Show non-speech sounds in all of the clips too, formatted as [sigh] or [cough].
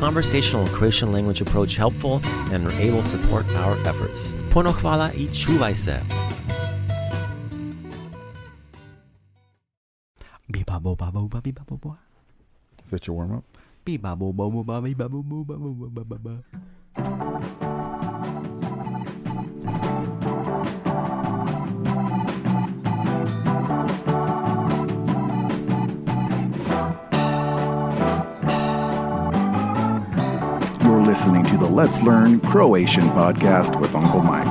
conversational Croatian language approach helpful and are able to support our efforts. Puno hvala i čuvaj se. Is that your warm up? Listening to the Let's Learn Croatian podcast with Uncle Mike.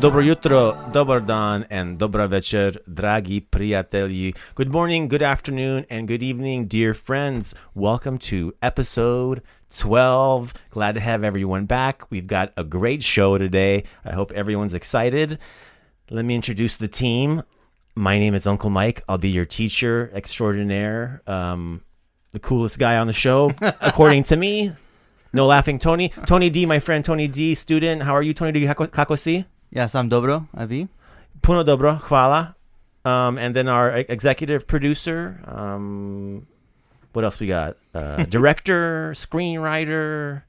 Dobro jutro, dobar dan, and dobra večer, dragi prijatelji. Good morning, good afternoon, and good evening, dear friends. Welcome to episode 12. Glad to have everyone back. We've got a great show today. I hope everyone's excited. Let me introduce the team. My name is Uncle Mike. I'll be your teacher extraordinaire, um, the coolest guy on the show, [laughs] according to me. No laughing, Tony. Tony D, my friend Tony D, student. How are you, Tony D? Kako, kako si? Ja sam dobro, a vi? Puno dobro, hvala. Um, and then our executive producer. Um, what else we got? Uh, [laughs] director, screenwriter,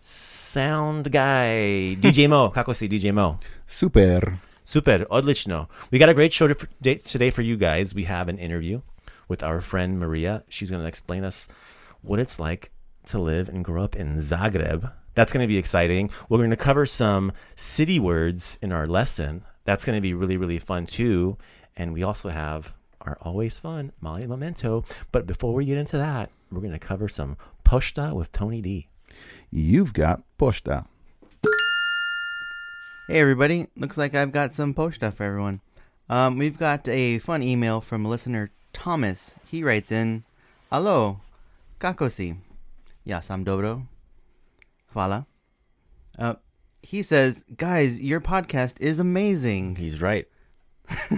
sound guy, DJ Mo. [laughs] Kako si, DJ Mo? Super. Super, odlično. We got a great show to, day- today for you guys. We have an interview with our friend Maria. She's going to explain us what it's like to live and grow up in Zagreb. That's going to be exciting. We're going to cover some city words in our lesson. That's going to be really, really fun too. And we also have our always fun Mali Momento. But before we get into that, we're going to cover some Poshta with Tony D. You've got posta. Hey everybody, looks like I've got some post stuff for everyone. Um, we've got a fun email from listener Thomas. He writes in, Allo, kakosi. Ja sam dobro. Hvala. Uh, he says, guys, your podcast is amazing. He's right. [laughs]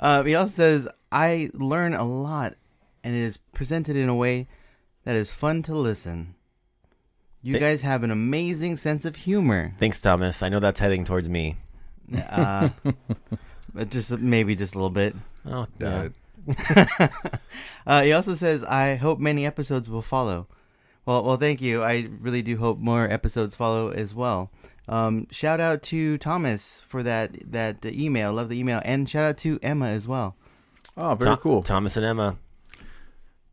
Uh, he also says, I learn a lot and it is presented in a way that is fun to listen. You Th- guys have an amazing sense of humor. Thanks, Thomas. I know that's heading towards me. Uh, but [laughs] just maybe just a little bit. Oh, Got yeah. [laughs] Uh, he also says, "I hope many episodes will follow." Well, well, thank you. I really do hope more episodes follow as well. Um, shout out to Thomas for that that email. Love the email, and shout out to Emma as well. Oh, very Tho- cool. Thomas and Emma.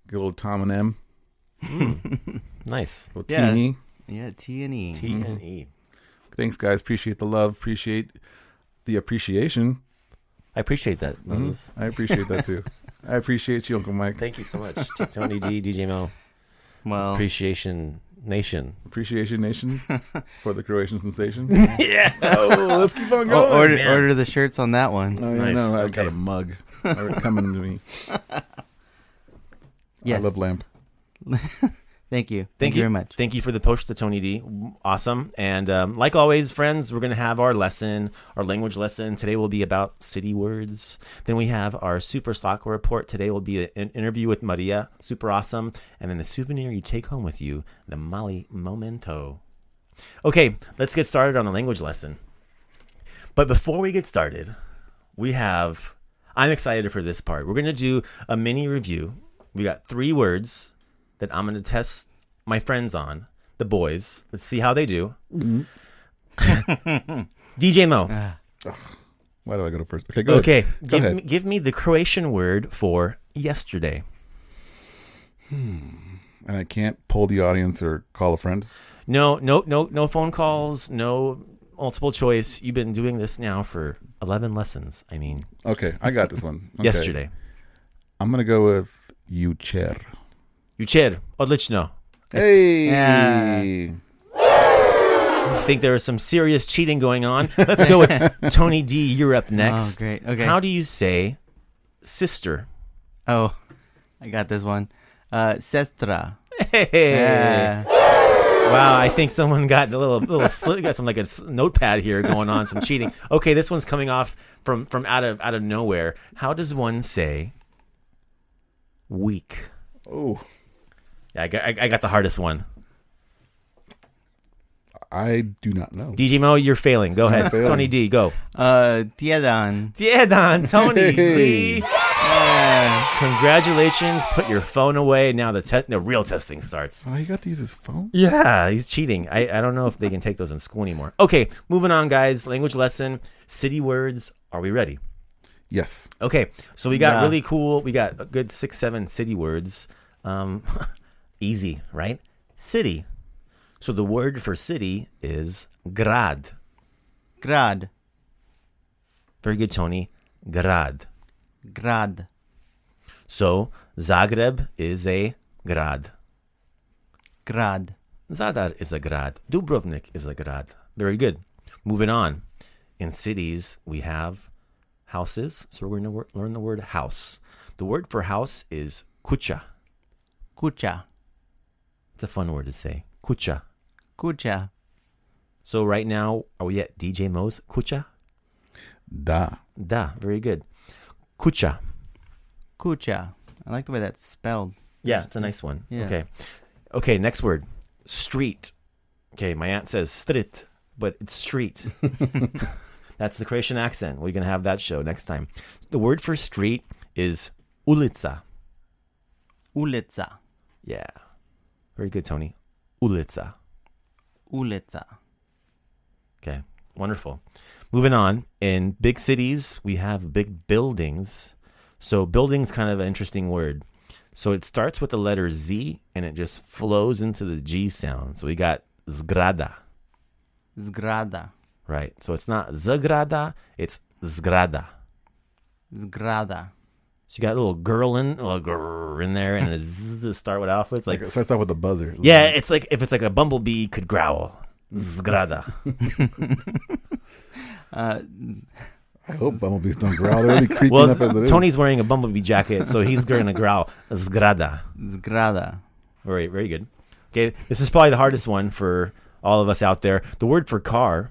Good old Tom and M. [laughs] Nice. Little Yeah. teeny. Yeah, T and E. T and E. Thanks, guys. Appreciate the love. Appreciate the appreciation. I appreciate that. Mhm. Moses. I appreciate that too. [laughs] I appreciate you, Uncle Mike. Thank you so much, T- Tony D, DJ Mo. Well, Appreciation Nation. Appreciation Nation [laughs] for the Croatian sensation. [laughs] yeah. oh, let's keep on oh, going. order, man. order the shirts on that one. Oh, yeah, Nice. no, I Okay. got a mug coming to me. Yes. I love lamp. Thank you. Thank, you very much. Thank you for the post to Tony D. Awesome. And um, like always, friends, we're going to have our lesson, our language lesson. Today will be about city words. Then we have our super soccer report. Today will be an interview with Maria. Super awesome. And then the souvenir you take home with you, the Mali Momento. Okay, let's get started on the language lesson. But before we get started, we have. I'm excited for this part. We're going to do a mini review. We got three words that I'm going to test my friends on, the boys. Let's see how they do. Mm-hmm. [laughs] DJ Mo. Ah. Why do I go to first? Okay, go Okay, ahead. Go give ahead. me, give me the Croatian word for yesterday. Hmm. And I can't pull the audience or call a friend. No, no, no, no phone calls. No multiple choice. You've been doing this now for 11 lessons. I mean, Okay, I got this one. [laughs] Okay. yesterday. I'm gonna go with Jucher. Jucher, odlično. Hey. Yeah. I think there is some serious cheating going on. Let's go with [laughs] Tony D. You're up next. Oh, great. Okay. How do you say sister? oh, I got this one. Uh, sestra. Hey. Yeah. Wow, I think someone got a little little sli- got some like a notepad here going on, some cheating. Okay, this one's coming off from from out of out of nowhere. How does one say weak? Oh, Yeah, I got, I I got the hardest one. I do not know. DJ Mo, you're failing. Go ahead. failing. Tony D, go. Uh, tjedan. Yeah, Don. Tony D. Yeah. Congratulations. Put your phone away. Now the te- the real testing starts. Oh, he got to use his phone. Yeah, he's cheating. I, I don't know if they can take those in school anymore. Okay, moving on, guys. Language lesson. City words. Are we ready? Yes. Okay, so we got Yeah. really cool. We got a good six, seven city words. Um, [laughs] easy, right? City. So the word for city is grad. Grad. Very good, Tony. Grad. Grad. So Zagreb is a grad. Grad. Zadar is a grad. Dubrovnik is a grad. Very good. Moving on. In cities, we have houses. So we're going to learn the word house. The word for house is kucha. Kucha. It's a fun word to say. Kucha. Kucha. So right now, are we at DJ Mo's kucha? Da. Da. Very good. Kucha. Kucha. I like the way that's spelled. Yeah, it's a nice one. Yeah. Okay. Okay, next word. Street. Okay, my aunt says strit, but it's street. [laughs] [laughs] That's the Croatian accent. We're going to have that show next time. The word for street is ulica. Ulica. Yeah. Very good, Tony. Ulica. Ulica. Okay. Wonderful. Moving on. In big cities, we have big buildings. So building's kind of an interesting word. So it starts with the letter Z and it just flows into the G sound. So we got zgrada. Zgrada. Right. So it's not zagrada, it's zgrada. Zgrada. So you got a little girl in, a little in there, and a z to start with alpha. It's like, Like, it starts off with a buzzer. yeah, it's like if it's like a bumblebee could growl. Zgrada. [laughs] Uh, I hope bumblebees don't growl. They're already creepy Well, enough as it is. Tony's wearing a bumblebee jacket, so he's going to growl. Zgrada. Zgrada. Very, very good. Okay, this is probably the hardest one for all of us out there. The word for car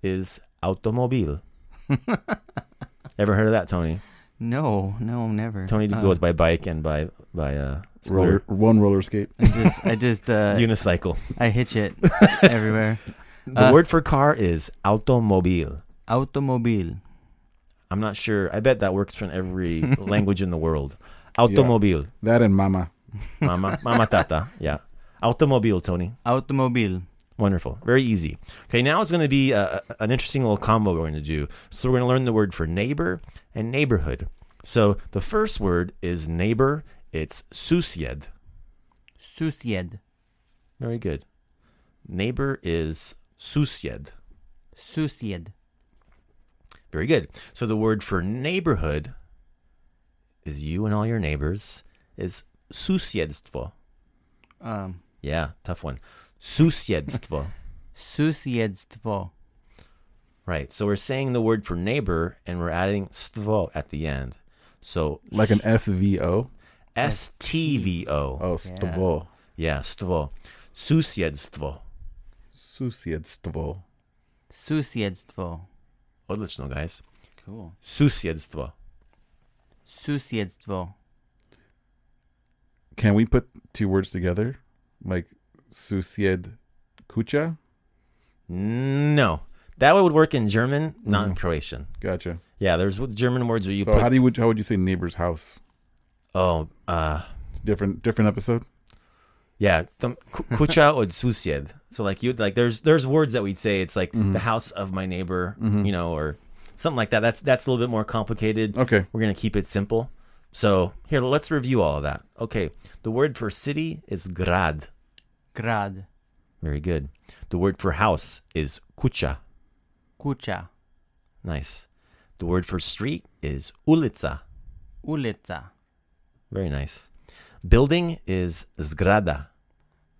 is automobile. [laughs] Ever heard of that, Tony? No, no, never. Tony Uh, goes by bike and by by uh, roller, one roller skate. I just, I just, uh, [laughs] unicycle. I hitch it [laughs] everywhere. The Uh, word for car is automobile. Automobile. I'm not sure. I bet that works for every [laughs] language in the world. Automobile. That and mama. Mama, mama tata. Yeah. Automobile, Tony. Automobile. Wonderful. Very easy. Okay, now it's going to be a, a- an interesting little combo we're going to do. So we're going to learn the word for neighbor and neighborhood. So the first word is neighbor. It's susjed. Susjed. Very good. Neighbor is susjed. Susjed. Very good. So the word for neighborhood is you and all your neighbors is susjedstvo. Um, Yeah, tough one. Susjedstvo. susjedstvo. Right. So we're saying the word for neighbor and we're adding stvo at the end. So Like an SVO. S T V O. Oh, stvo. Yeah, stvo. Susjedstvo. Susjedstvo. Susjedstvo. Odlično, guys. Cool. Susjedstvo. Susjedstvo. Can we put two words together? Like susjed kucha? No. That would work in German, not in mm. Croatian. Gotcha. Yeah, there's German words where you So put how do you how would you say neighbor's house? Oh, uh It's different different episode. Yeah, tam- ku- [laughs] kucha od susjed. So like you like there's there's words that we'd say it's like mm-hmm. the house of my neighbor, mm-hmm. you know, or something like that. That's that's a little bit more complicated. Okay. We're gonna keep it simple. So here, let's review all of that. Okay, the word for city is grad. Grad. Very good. The word for house is kucha. Kucha. Nice. The word for street is ulica. Ulica. Very nice. Building is zgrada.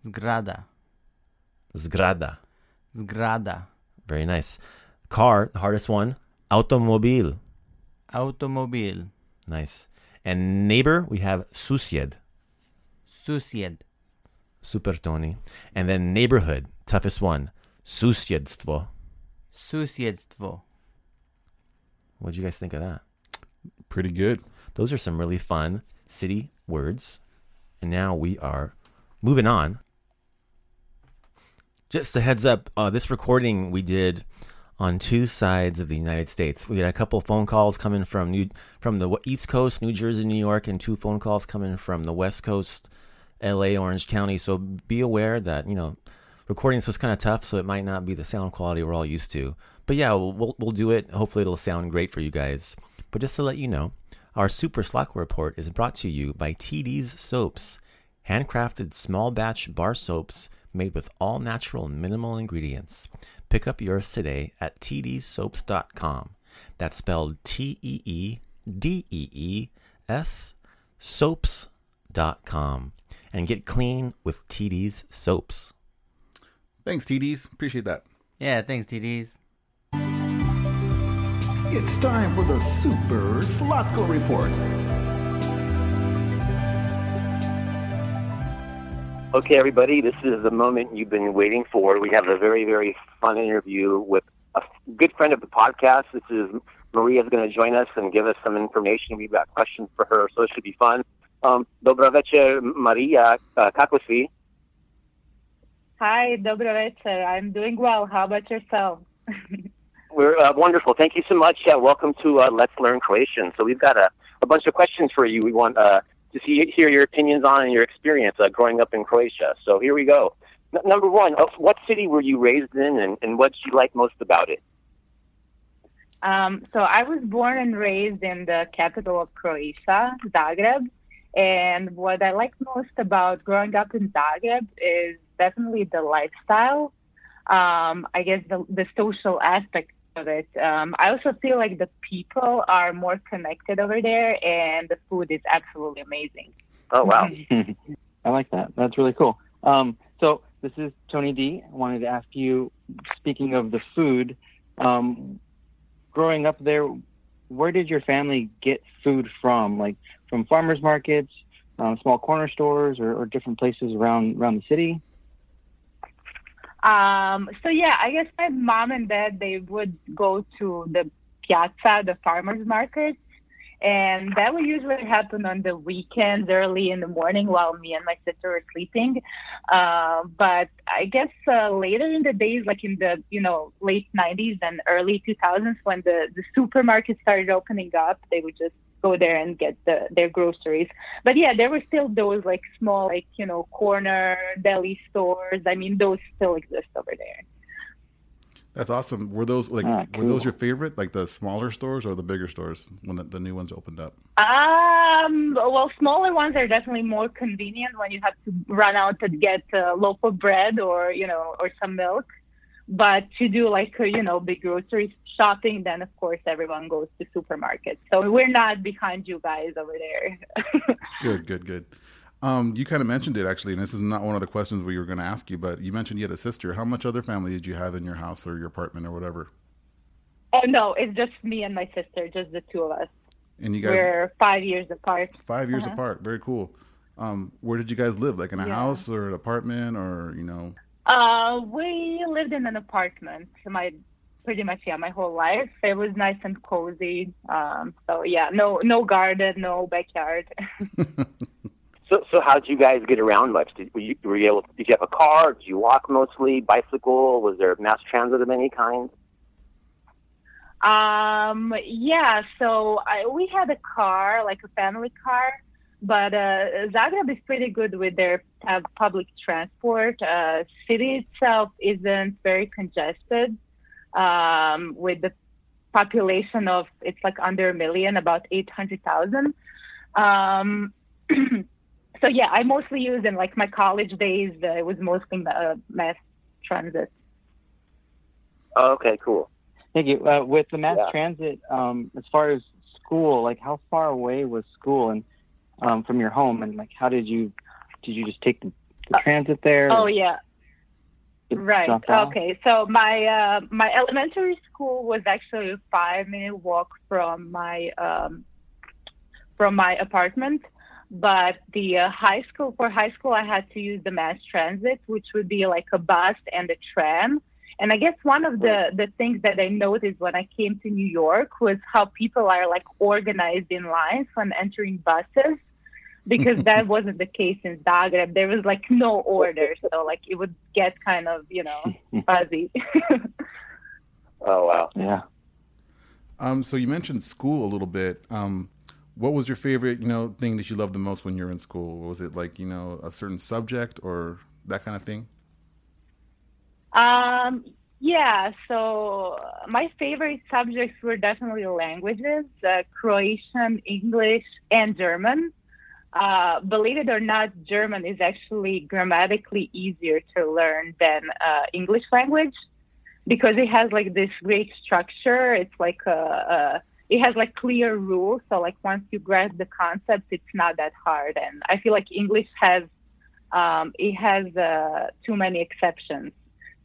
Zgrada. Zgrada. Zgrada. Very nice. Car, the hardest one, automobil. Automobil. Nice. And neighbor, we have susjed. Susjed. Super Tony. And then neighborhood, toughest one, susjedstvo. Susjedstvo. What do you guys think of that? Pretty good. Those are some really fun city words. And now we are moving on. Just a heads up, uh, this recording we did on two sides of the United States. We had a couple phone calls coming from New from the East Coast, New Jersey, New York, and two phone calls coming from the West Coast, L.A., Orange County. So be aware that you know recording this was kind of tough, so it might not be the sound quality we're all used to. But yeah, we'll we'll, do it. Hopefully, it'll sound great for you guys. But just to let you know, our Super Slack report is brought to you by TD's Soaps, handcrafted small batch bar soaps made with all natural minimal ingredients. Pick up yours today at tdsoaps.com. That's spelled T E E D E E S soaps.com. And get clean with TD's Soaps. Thanks, TDs. Appreciate that. Yeah, thanks, TDs. It's time for the Super Slotko Report. Okay, everybody, this is the moment you've been waiting for. We have a very, very fun interview with a good friend of the podcast. This is Maria's going to join us and give us some information. We've got questions for her, so it should be fun. Um, Dobra večer, Maria. Uh, kako si? Hi, dobro večer. I'm doing well. How about yourself? [laughs] We're uh, wonderful. Thank you so much. Uh, welcome to uh, Let's Learn Croatian. So we've got a, a bunch of questions for you. We want uh, to see hear your opinions on and your experience uh, growing up in Croatia. So here we go. N- number one, uh, what city were you raised in, and, and what did you like most about it? Um, so I was born and raised in the capital of Croatia, Zagreb. And what I like most about growing up in Zagreb is definitely the lifestyle. Um, I guess the, the social aspect of it. Um, I also feel like the people are more connected over there, and the food is absolutely amazing. Oh wow. [laughs] I like that. That's really cool. Um, so this is Tony D. I wanted to ask you, speaking of the food, um, growing up there, where did your family get food from? Like from farmers markets, um, small corner stores, or, or different places around around the city? Um, so yeah, I guess my mom and dad they would go to the piazza, the farmers market, and that would usually happen on the weekends, early in the morning, while me and my sister were sleeping. Uh, but I guess uh, later in the days, like in the you know late '90s and early 2000s, when the the supermarkets started opening up, they would just go there and get the, their groceries. But yeah, there were still those like small, like you know, corner deli stores. I mean, those still exist over there. That's awesome. Were those like Ah, were those your favorite, like the smaller stores or the bigger stores when the, the new ones opened up? Um, well, smaller ones are definitely more convenient when you have to run out to get a loaf of bread or you know or some milk. But to do like you know big grocery shopping, then of course everyone goes to supermarkets. So we're not behind you guys over there. [laughs] Good, good, good. Um, you kind of mentioned it actually, and this is not one of the questions we were going to ask you, but you mentioned you had a sister. How much other family did you have in your house or your apartment or whatever? Oh no, it's just me and my sister, just the two of us. And you guys We're five years apart. five years Uh-huh. apart. Very cool. Um, where did you guys live? Like in a Yeah. house or an apartment or you know? Uh, we lived in an apartment. My pretty much yeah, my whole life. It was nice and cozy. Um, so yeah, no no garden, no backyard. [laughs] So, so how did you guys get around much? Did were you, were you able? Did you have a car? Did you walk mostly? Bicycle? Was there mass transit of any kind? Um, yeah, so I, we had a car, like a family car, but uh, Zagreb is pretty good with their uh, public transport. Uh, city itself isn't very congested. Um, with the population of it's like under a million, about eight hundred thousand. Um, [clears throat] so yeah, I mostly use in like my college days. Uh, it was mostly uh, mass transit. Oh, okay, cool. Thank you. Uh, with the mass Yeah. transit, um, as far as school, like how far away was school and um, from your home, and like how did you did you just take the, the transit there? Oh yeah. Right. Okay. So my uh, my elementary school was actually a five minute walk from my um, from my apartment, but the uh, high school for high school I had to use the mass transit, which would be like a bus and a tram. And I guess one of the the things that I noticed when I came to New York was how people are like organized in lines when entering buses. Because [laughs] that wasn't the case in Zagreb. There was like no order, so like it would get kind of you know [laughs] fuzzy. [laughs] Oh wow. Yeah. Um, so you mentioned school a little bit. Um, what was your favorite, you know, thing that you loved the most when you were in school? Was it like, you know, a certain subject or that kind of thing? Um, yeah, so uh, my favorite subjects were definitely languages uh, Croatian, English, and German. Uh, believe it or not, German is actually grammatically easier to learn than uh, English language because it has like this great structure. It's like a, a it has like clear rules. So like once you grasp the concepts, it's not that hard. And I feel like English has um, it has uh, too many exceptions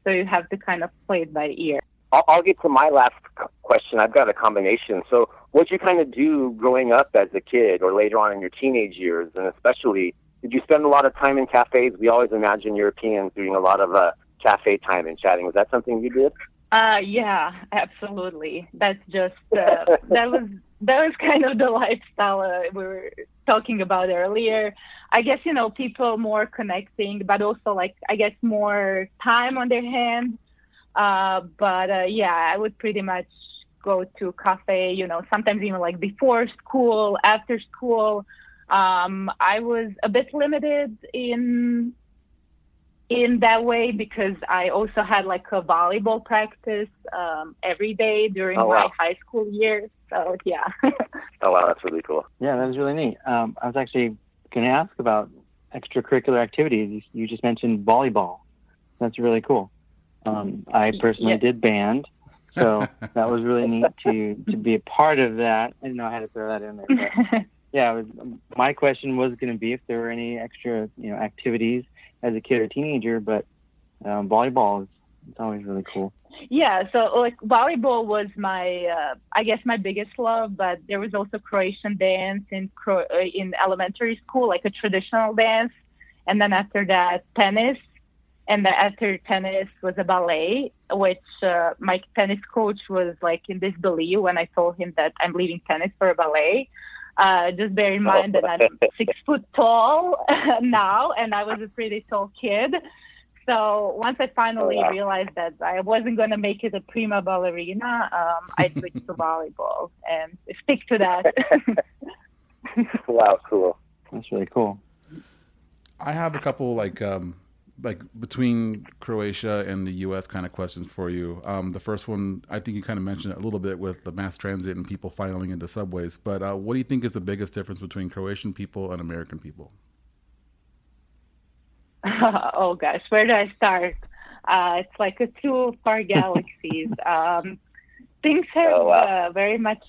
so you have to kind of play it by ear. I'll, I'll get to my last question. I've got a combination. So, what you kind of do growing up as a kid, or later on in your teenage years, and especially, did you spend a lot of time in cafes? We always imagine Europeans doing a lot of uh, cafe time and chatting. Was that something you did? Uh, yeah, absolutely. That's just uh, that was that was kind of the lifestyle uh, we were talking about earlier. I guess you know people more connecting, but also like I guess more time on their hands. Uh, but uh, yeah, I would pretty much go to cafe. You know, sometimes even like before school, after school. Um, I was a bit limited in in that way because I also had like a volleyball practice um, every day during Oh, my high school years. So yeah. [laughs] Oh wow, that's really cool. Yeah, that was really neat. Um, I was actually going to ask about extracurricular activities. You, you just mentioned volleyball. That's really cool. Um, I personally Yeah. did band, so that was really neat to to be a part of that. I didn't know I had to throw that in there. But [laughs] yeah, it was, my question was going to be if there were any extra you know activities as a kid or teenager, but um, volleyball is it's always really cool. yeah. So like volleyball was my, uh, I guess my biggest love, but there was also Croatian dance in Cro- uh, in elementary school, like a traditional dance, and then after that tennis, and then after tennis was a ballet, which uh, my tennis coach was like in disbelief when I told him that I'm leaving tennis for a ballet. Uh, just bear in mind that I'm [laughs] six foot tall [laughs] now, and I was a pretty tall kid. So once I finally Oh, wow. realized that I wasn't going to make it a prima ballerina, um, I switched to [laughs] volleyball and stick to that. wow, cool. That's really cool. I have a couple like um like between Croatia and the U.S. kind of questions for you. Um, the first one, I think you kind of mentioned it a little bit with the mass transit and people filing into subways. But uh, what do you think is the biggest difference between Croatian people and American people? [laughs] oh gosh, where do I start? Uh, it's like a two far [laughs] galaxies. um, things have Oh, wow. uh, very much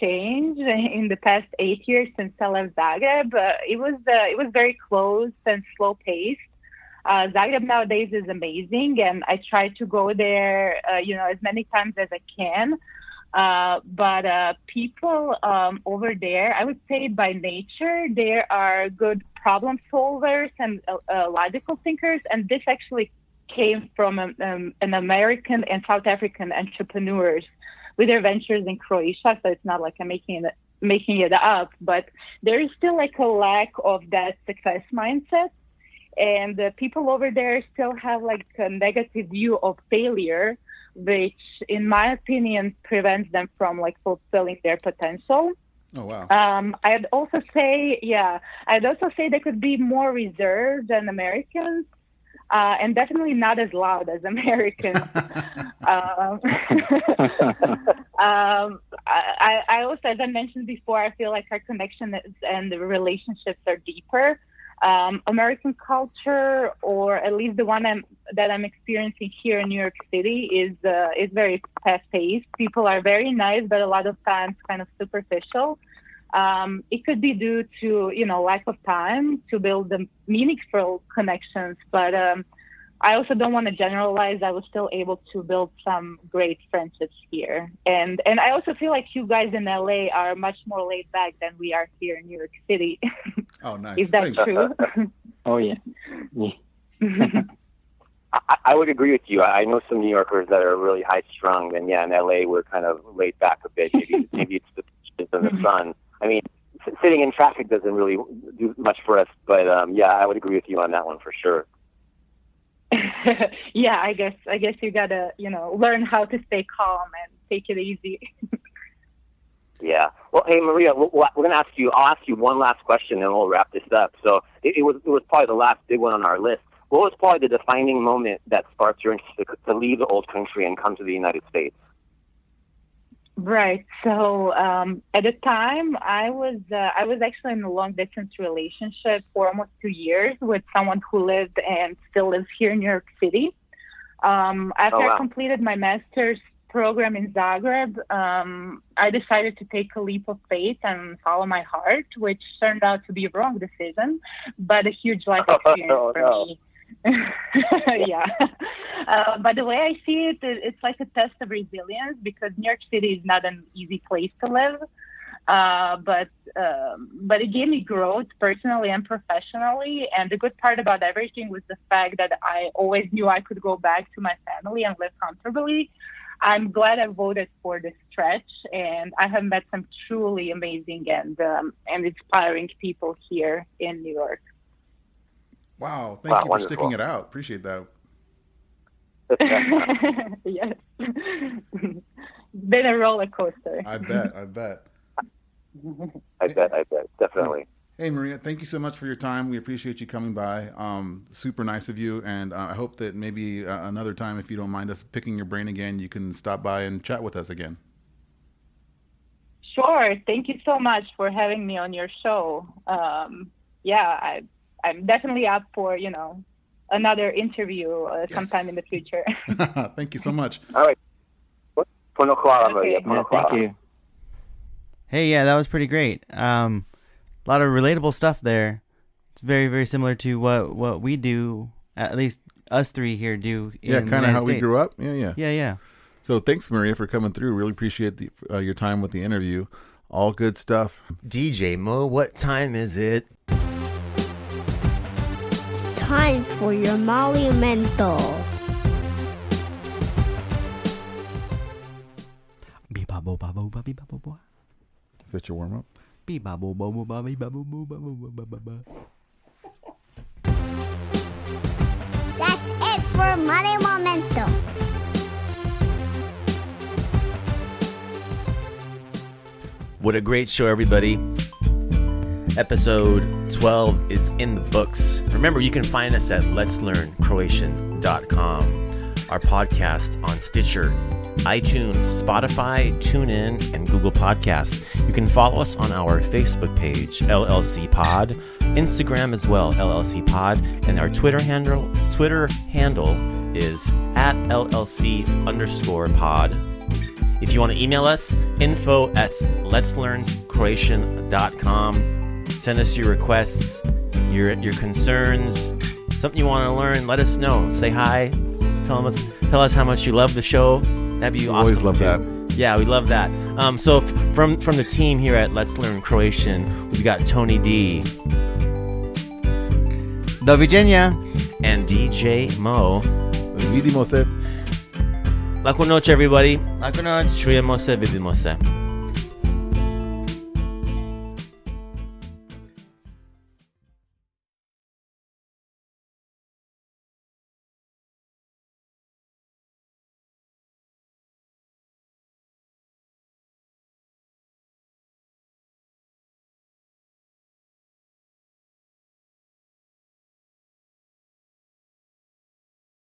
changed in the past eight years since I left Zagreb. Uh, it was uh, it was very close and slow paced. Uh, Zagreb nowadays is amazing, and I try to go there, uh, you know, as many times as I can. Uh, but uh, people um, over there, I would say by nature, they are good problem solvers and uh, uh, logical thinkers. And this actually came from um, um, an American and South African entrepreneurs with their ventures in Croatia. So it's not like I'm making it making it up, but there is still like a lack of that success mindset. And the people over there still have like a negative view of failure which in my opinion prevents them from like fulfilling their potential. Oh wow. Um, I'd also say, yeah, I'd also say they could be more reserved than Americans, uh, and definitely not as loud as [laughs] Americans. [laughs] um, [laughs] um, I, I also, as I mentioned before, I feel like our connection is, and the relationships are deeper um, American culture, or at least the one I'm, that I'm experiencing here in New York City, is uh, is very fast paced. People are very nice, but a lot of times kind of superficial. Um, it could be due to you know lack of time to build the meaningful connections, but um, I also don't want to generalize. I was still able to build some great friendships here, and and I also feel like you guys in LA are much more laid back than we are here in New York City. [laughs] Oh, nice. Is that Thanks. true? [laughs] oh yeah. yeah. [laughs] I, I would agree with you. I know some New Yorkers that are really high strung, and yeah, in LA we're kind of laid back a bit. Maybe maybe it's the beaches and the sun. I mean, s- sitting in traffic doesn't really do much for us, but um, yeah, I would agree with you on that one for sure. [laughs] yeah, I guess I guess you gotta you know learn how to stay calm and take it easy. [laughs] Yeah. Well, hey Maria, we're to ask you. I'll ask you one last question, and we'll wrap this up. So it, it was it was probably the last big one on our list. What was probably the defining moment that sparked your interest to leave the old country and come to the United States? Right. So um, at the time, I was uh, I was actually in a long distance relationship for almost two years with someone who lived and still lives here in New York City. Um, after Oh, wow. I completed my master's program in Zagreb, um, I decided to take a leap of faith and follow my heart, which turned out to be a wrong decision, but a huge life [laughs] experience Oh, for no. me. [laughs] yeah. Uh, but the way I see it, it, it's like a test of resilience because New York City is not an easy place to live. Uh, but um, but it gave me growth personally and professionally. And the good part about everything was the fact that I always knew I could go back to my family and live comfortably. I'm glad I voted for this stretch, and I have met some truly amazing and um, and inspiring people here in New York. Wow. Thank Wow, you for wonderful. sticking it out. Appreciate that. [laughs] yes. Been a roller coaster. I bet. I bet. [laughs] I bet. I bet. Definitely. Hey Maria, thank you so much for your time. We appreciate you coming by. Um, super nice of you, and uh, I hope that maybe uh, another time, if you don't mind us picking your brain again, you can stop by and chat with us again. Sure. Thank you so much for having me on your show. Um, yeah, I, I'm definitely up for you know another interview uh, sometime in the future. [laughs] [laughs] thank you so much. All right. Puno hvala, Okay. Yeah, thank you. Hey, yeah, that was pretty great. Um, a lot of relatable stuff there. It's very, very similar to what what we do. At least us three here do. In Yeah, kind of United how we grew up. Yeah, yeah. Yeah, yeah. So thanks, Maria, for coming through. Really appreciate the, uh, your time with the interview. All good stuff. DJ Mo, what time is it? Time for your monumental. Bee-ba-bo-ba-bo-ba-bee-ba-bo-ba. Is that your warm up? That's it for Money Momentum. What a great show, everybody. Episode 12 is in the books. Remember, you can find us at letslearncroatian.com. Our podcast on Stitcher, iTunes, Spotify, TuneIn, and Google Podcasts. You can follow us on our Facebook page, LLC Pod, Instagram as well, LLC Pod, and our Twitter handle Twitter handle is at LLC underscore pod. If you want to email us, info at letslearncroatian.com. Send us your requests, your your concerns, something you want to learn. Let us know. Say hi. Tell us tell us how much you love the show. That'd be We awesome. always love too. that. Yeah, we love that. Um, so f- from from the team here at Let's Learn Croatian, we've got Tony D Do viđenja. and DJ Mo. Vidimo se. Laku noć, everybody. Laku noć. Čujemo se, vidimo se.